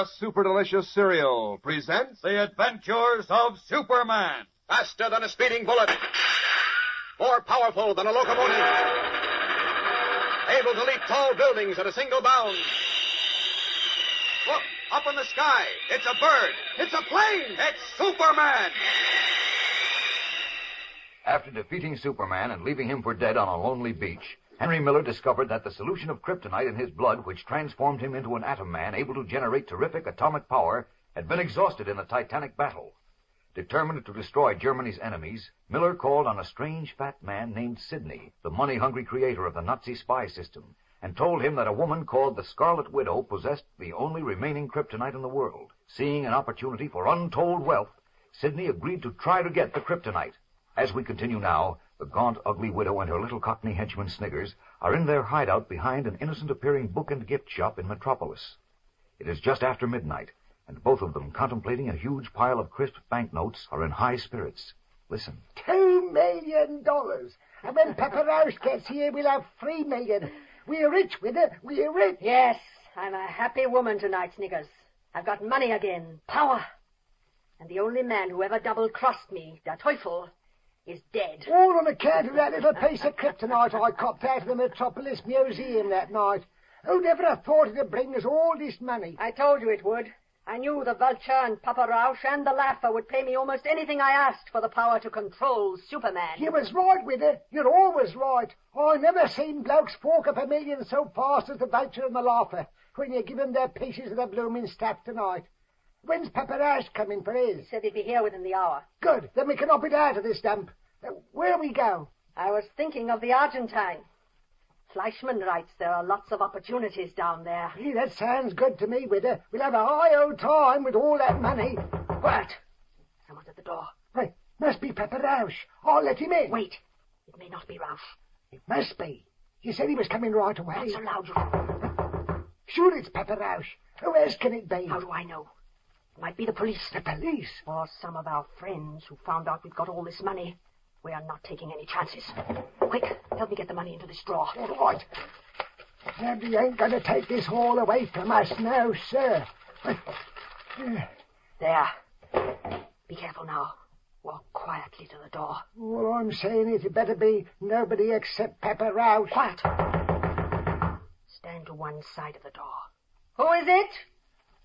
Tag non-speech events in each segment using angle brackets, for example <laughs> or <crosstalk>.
the super delicious cereal, presents The Adventures of Superman. Faster than a speeding bullet, more powerful than a locomotive, able to leap tall buildings at a single bound. Look, up in the sky, it's a bird, it's a plane, it's Superman! After defeating Superman and leaving him for dead on a lonely beach, Henry Miller discovered that the solution of kryptonite in his blood, which transformed him into an atom man able to generate terrific atomic power, had been exhausted in the Titanic battle. Determined to destroy Germany's enemies, Miller called on a strange fat man named Sidney, the money-hungry creator of the Nazi spy system, and told him that a woman called the Scarlet Widow possessed the only remaining kryptonite in the world. Seeing an opportunity for untold wealth, Sidney agreed to try to get the kryptonite. As we continue now, the gaunt, ugly widow and her little cockney henchman Sniggers are in their hideout behind an innocent-appearing book and gift shop in Metropolis. It is just after midnight, and both of them, contemplating a huge pile of crisp banknotes, are in high spirits. Listen. Two million dollars. And when Papa Rausch gets here, we'll have three million. We're rich with it. We're rich. Yes, I'm a happy woman tonight, Sniggers. I've got money again, power. And the only man who ever double-crossed me, der Teufel, is dead. All on account of that little piece of kryptonite I copped out of the Metropolis Museum that night. Who'd ever have thought it'd bring us all this money? I told you it would. I knew the Vulture and Papa Rausch and the Laugher would pay me almost anything I asked for the power to control Superman. You was right with it. You're always right. I never seen blokes fork up a million so fast as the Vulture and the Laugher when you give 'em their pieces of the blooming staff tonight. When's Papa Rausch coming for his? He said he'd be here within the hour. Good. Then we can up it out of this dump. Uh, Where we go? I was thinking of the Argentine. Fleischman writes there are lots of opportunities down there. Gee, that sounds good to me, Widder. We'll have a high old time with all that money. What? Someone's at the door. Hey, must be Papa Rausch. I'll let him in. Wait. It may not be Rausch. It must be. He said he was coming right away. Not so loud, you Sure it's Papa Rausch. Who else can it be? How do I know? It might be the police. The police? Or some of our friends who found out we've got all this money. We are not taking any chances. Quick, help me get the money into this drawer. All right. Nobody ain't going to take this all away from us now, sir. There. Be careful now. Walk quietly to the door. All I'm saying is it better be nobody except Papa Rausch. Quiet. Stand to one side of the door. Who is it?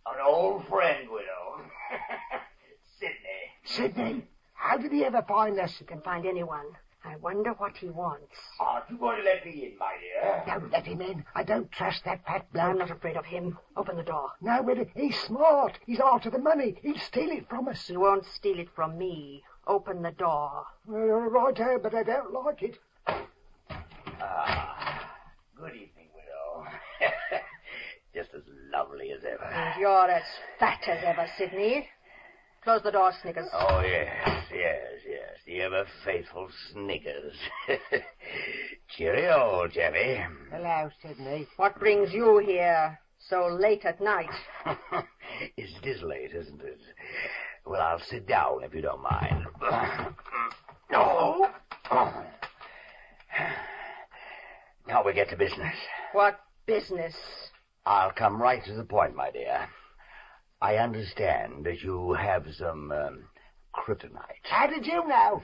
An old friend, widow. <laughs> Sidney. Sidney, how did he ever find us? He can find anyone. I wonder what he wants. Aren't you going to let me in, my dear? Don't let him in. I don't trust that fat I'm not afraid of him. Open the door. No, Widder, he's smart. He's after the money. He'll steal it from us. He won't steal it from me. Open the door. Well, you're right, oh, but I don't like it. Ah, good evening, widow. <laughs> Just as lovely as ever. And you're as fat as ever, Sidney. Close the door, Sniggers. Oh, yes, yes, yes. The ever faithful Sniggers. <laughs> Cheerio, old chappy. Hello, Sidney. What brings you here so late at night? <laughs> it is late, isn't it? Well, I'll sit down if you don't mind. <coughs> No. <sighs> Now we get to business. What business? I'll come right to the point, my dear. I understand that you have some um, kryptonite. How did you know?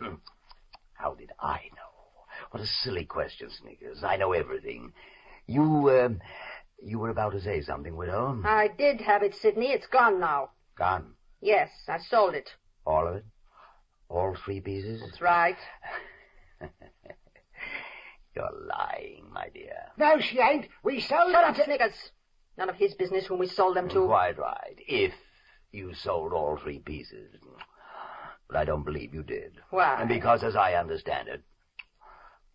<laughs> How did I know? What a silly question, Sniggers. I know everything. You, um, you were about to say something, widow. I did have it, Sidney. It's gone now. Gone. Yes, I sold it. All of it? All three pieces? That's right. <laughs> You're lying, my dear. No, she ain't. We sold Shut it up, to- Sniggers. None of his business whom we sold them to. Quite right. If you sold all three pieces. But I don't believe you did. Why? And because, as I understand it,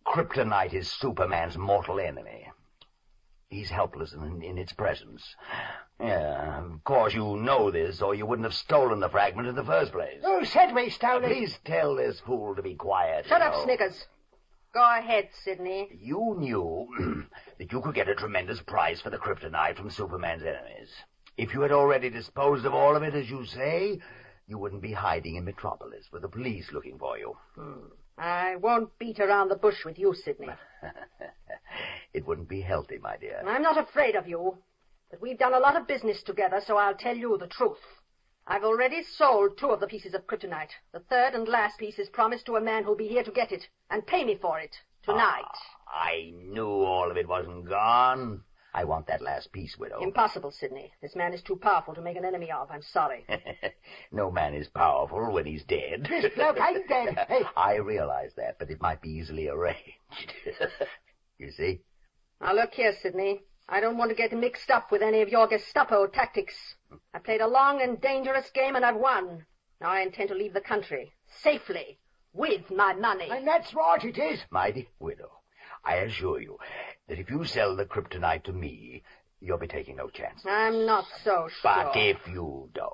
kryptonite is Superman's mortal enemy. He's helpless in, in its presence. Yeah, of course you know this, or you wouldn't have stolen the fragment in the first place. Who said we stole it? Please tell this fool to be quiet. Shut you up, know. Sniggers. Go ahead, Sidney. You knew <clears throat> that you could get a tremendous price for the kryptonite from Superman's enemies. If you had already disposed of all of it, as you say, you wouldn't be hiding in Metropolis with the police looking for you. I won't beat around the bush with you, Sidney. <laughs> <laughs> it wouldn't be healthy, my dear. I'm not afraid of you, but we've done a lot of business together, so I'll tell you the truth. I've already sold two of the pieces of kryptonite. The third and last piece is promised to a man who'll be here to get it and pay me for it tonight. Ah, I knew all of it wasn't gone. I want that last piece, widow. Impossible, Sidney. This man is too powerful to make an enemy of. I'm sorry. <laughs> no man is powerful when he's dead. <laughs> This bloke ain't dead. Hey, <laughs> I realize that, but it might be easily arranged. you see? now look here, Sidney. I don't want to get mixed up with any of your Gestapo tactics. I played a long and dangerous game and I've won. Now I intend to leave the country. Safely. With my money. and that's right it is. My dear widow, I assure you that if you sell the kryptonite to me, you'll be taking no chance. I'm not so sure. But if you don't,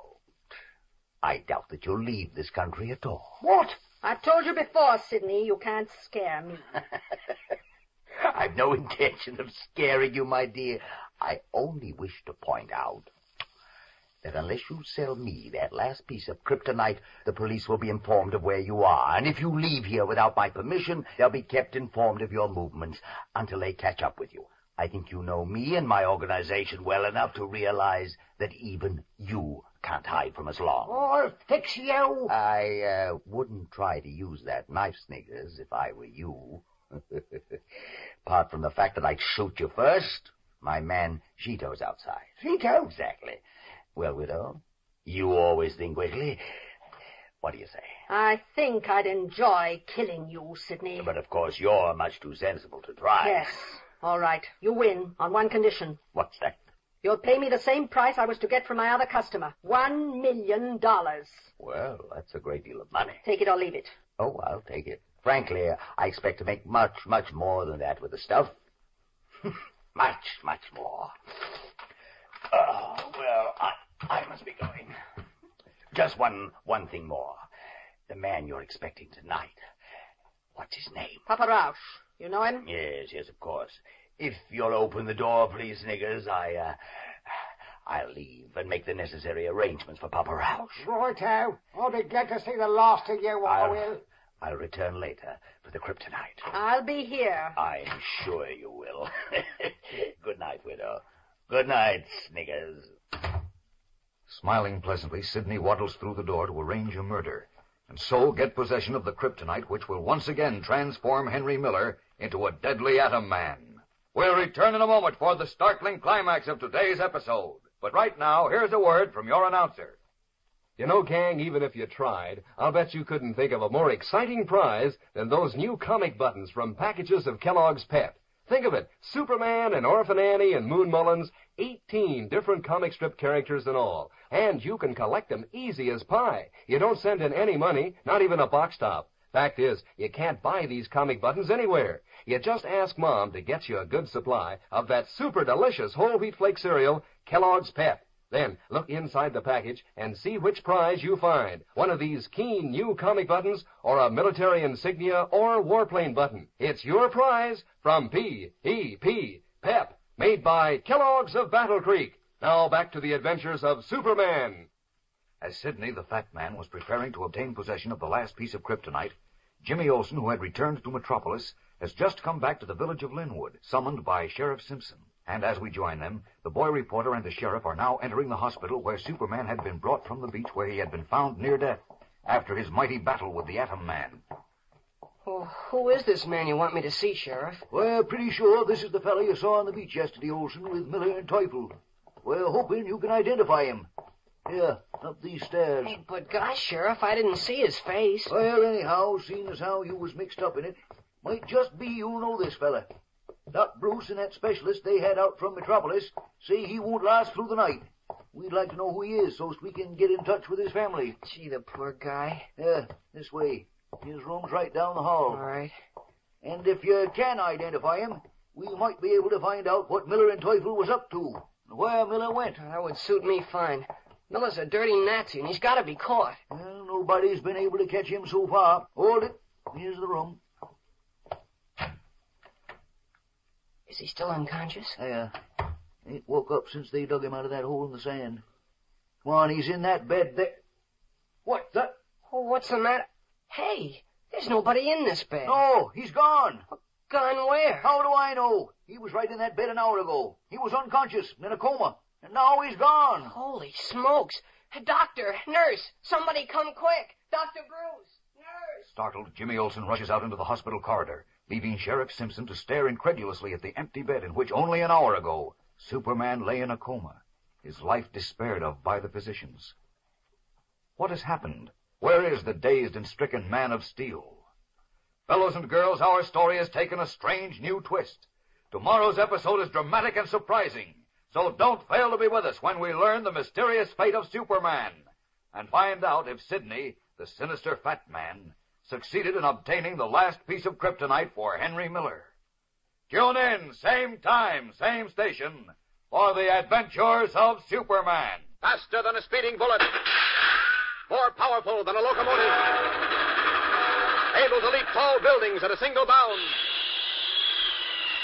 I doubt that you'll leave this country at all. What? I've told you before, Sidney, you can't scare me. <laughs> I've no intention of scaring you, my dear. I only wish to point out that unless you sell me that last piece of kryptonite, the police will be informed of where you are. And if you leave here without my permission, they'll be kept informed of your movements until they catch up with you. I think you know me and my organization well enough to realize that even you can't hide from us long. I'll fix you. I uh, wouldn't try to use that knife, Sniggers, if I were you. <laughs> Apart from the fact that I'd shoot you first, my man Cheeto's outside. Cheeto? Exactly. Well, widow, you always think quickly. What do you say? I think I'd enjoy killing you, Sidney. But of course, you're much too sensible to try. Yes. All right. You win on one condition. What's that? You'll pay me the same price I was to get from my other customer. One million dollars. Well, that's a great deal of money. Take it or leave it. Oh, I'll take it. Frankly, I expect to make much, much more than that with the stuff. <laughs> much, much more. Oh, well, I, I must be going. Just one, one thing more. The man you're expecting tonight. What's his name? Papa Rausch. You know him? Yes, yes, of course. If you'll open the door, please, Sniggers, I, uh, I'll leave and make the necessary arrangements for Papa Rausch. Righto. I'll be glad to see the last of you, I I'll, will. I'll return later for the kryptonite. I'll be here. I'm sure you will. <laughs> Good night, widow. Good night, Sniggers. Smiling pleasantly, Sidney waddles through the door to arrange a murder, and so get possession of the kryptonite which will once again transform Henry Miller into a deadly atom man. We'll return in a moment for the startling climax of today's episode. But right now, here's a word from your announcer. You know, gang, even if you tried, I'll bet you couldn't think of a more exciting prize than those new comic buttons from packages of Kellogg's Pep. Think of it. Superman and Orphan Annie and Moon Mullins, 18 different comic strip characters in all. And you can collect them easy as pie. You don't send in any money, not even a box top. Fact is, you can't buy these comic buttons anywhere. You just ask Mom to get you a good supply of that super delicious whole wheat flake cereal, Kellogg's Pep. Then look inside the package and see which prize you find. One of these keen new comic buttons or a military insignia or warplane button. It's your prize from P.E.P. Pep, made by Kellogg's of Battle Creek. Now back to the adventures of Superman. As Sidney, the fat man, was preparing to obtain possession of the last piece of kryptonite, Jimmy Olsen, who had returned to Metropolis, has just come back to the village of Linwood, summoned by Sheriff Simpson. And as we join them, the boy reporter and the sheriff are now entering the hospital where Superman had been brought from the beach where he had been found near death after his mighty battle with the Atom Man. Oh, who is this man you want me to see, Sheriff? Well, pretty sure this is the fellow you saw on the beach yesterday, Olsen, with Miller and Teufel. We're hoping you can identify him. Here, up these stairs. Hey, but gosh, Sheriff, I didn't see his face. Well, anyhow, seeing as how you was mixed up in it, might just be you know this fella. Doc Bruce and that specialist they had out from Metropolis say he won't last through the night. We'd like to know who he is so we can get in touch with his family. Gee, the poor guy. Yeah, this way. His room's right down the hall. All right. And if you can identify him, we might be able to find out what Miller and Teufel was up to, and where Miller went. Oh, that would suit me fine. Miller's a dirty Nazi, and he's got to be caught. Well, nobody's been able to catch him so far. Hold it. Here's the room. Is he still unconscious? Oh, yeah. Ain't woke up since they dug him out of that hole in the sand. Come on, he's in that bed there. What the? Oh, what's the matter? Hey, there's nobody in this bed. No, he's gone. Gone where? How do I know? He was right in that bed an hour ago. He was unconscious, in a coma, and now he's gone. Holy smokes. Doctor, nurse, somebody come quick. Dr. Bruce, nurse. Startled, Jimmy Olsen rushes out into the hospital corridor, leaving Sheriff Simpson to stare incredulously at the empty bed in which only an hour ago Superman lay in a coma, his life despaired of by the physicians. What has happened? Where is the dazed and stricken man of steel? Fellows and girls, our story has taken a strange new twist. Tomorrow's episode is dramatic and surprising, so don't fail to be with us when we learn the mysterious fate of Superman and find out if Sidney, the sinister fat man, succeeded in obtaining the last piece of kryptonite for Henry Miller. Tune in, same time, same station, for the adventures of Superman. Faster than a speeding bullet. More powerful than a locomotive. Able to leap tall buildings at a single bound.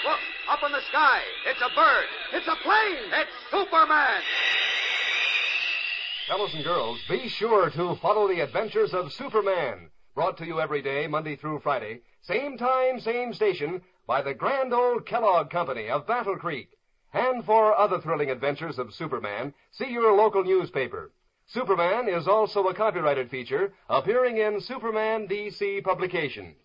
Look, up in the sky. It's a bird. It's a plane. It's Superman. Fellows and girls, be sure to follow the adventures of Superman. Brought to you every day, Monday through Friday, same time, same station, by the grand old Kellogg Company of Battle Creek. And for other thrilling adventures of Superman, see your local newspaper. Superman is also a copyrighted feature appearing in Superman DC publications.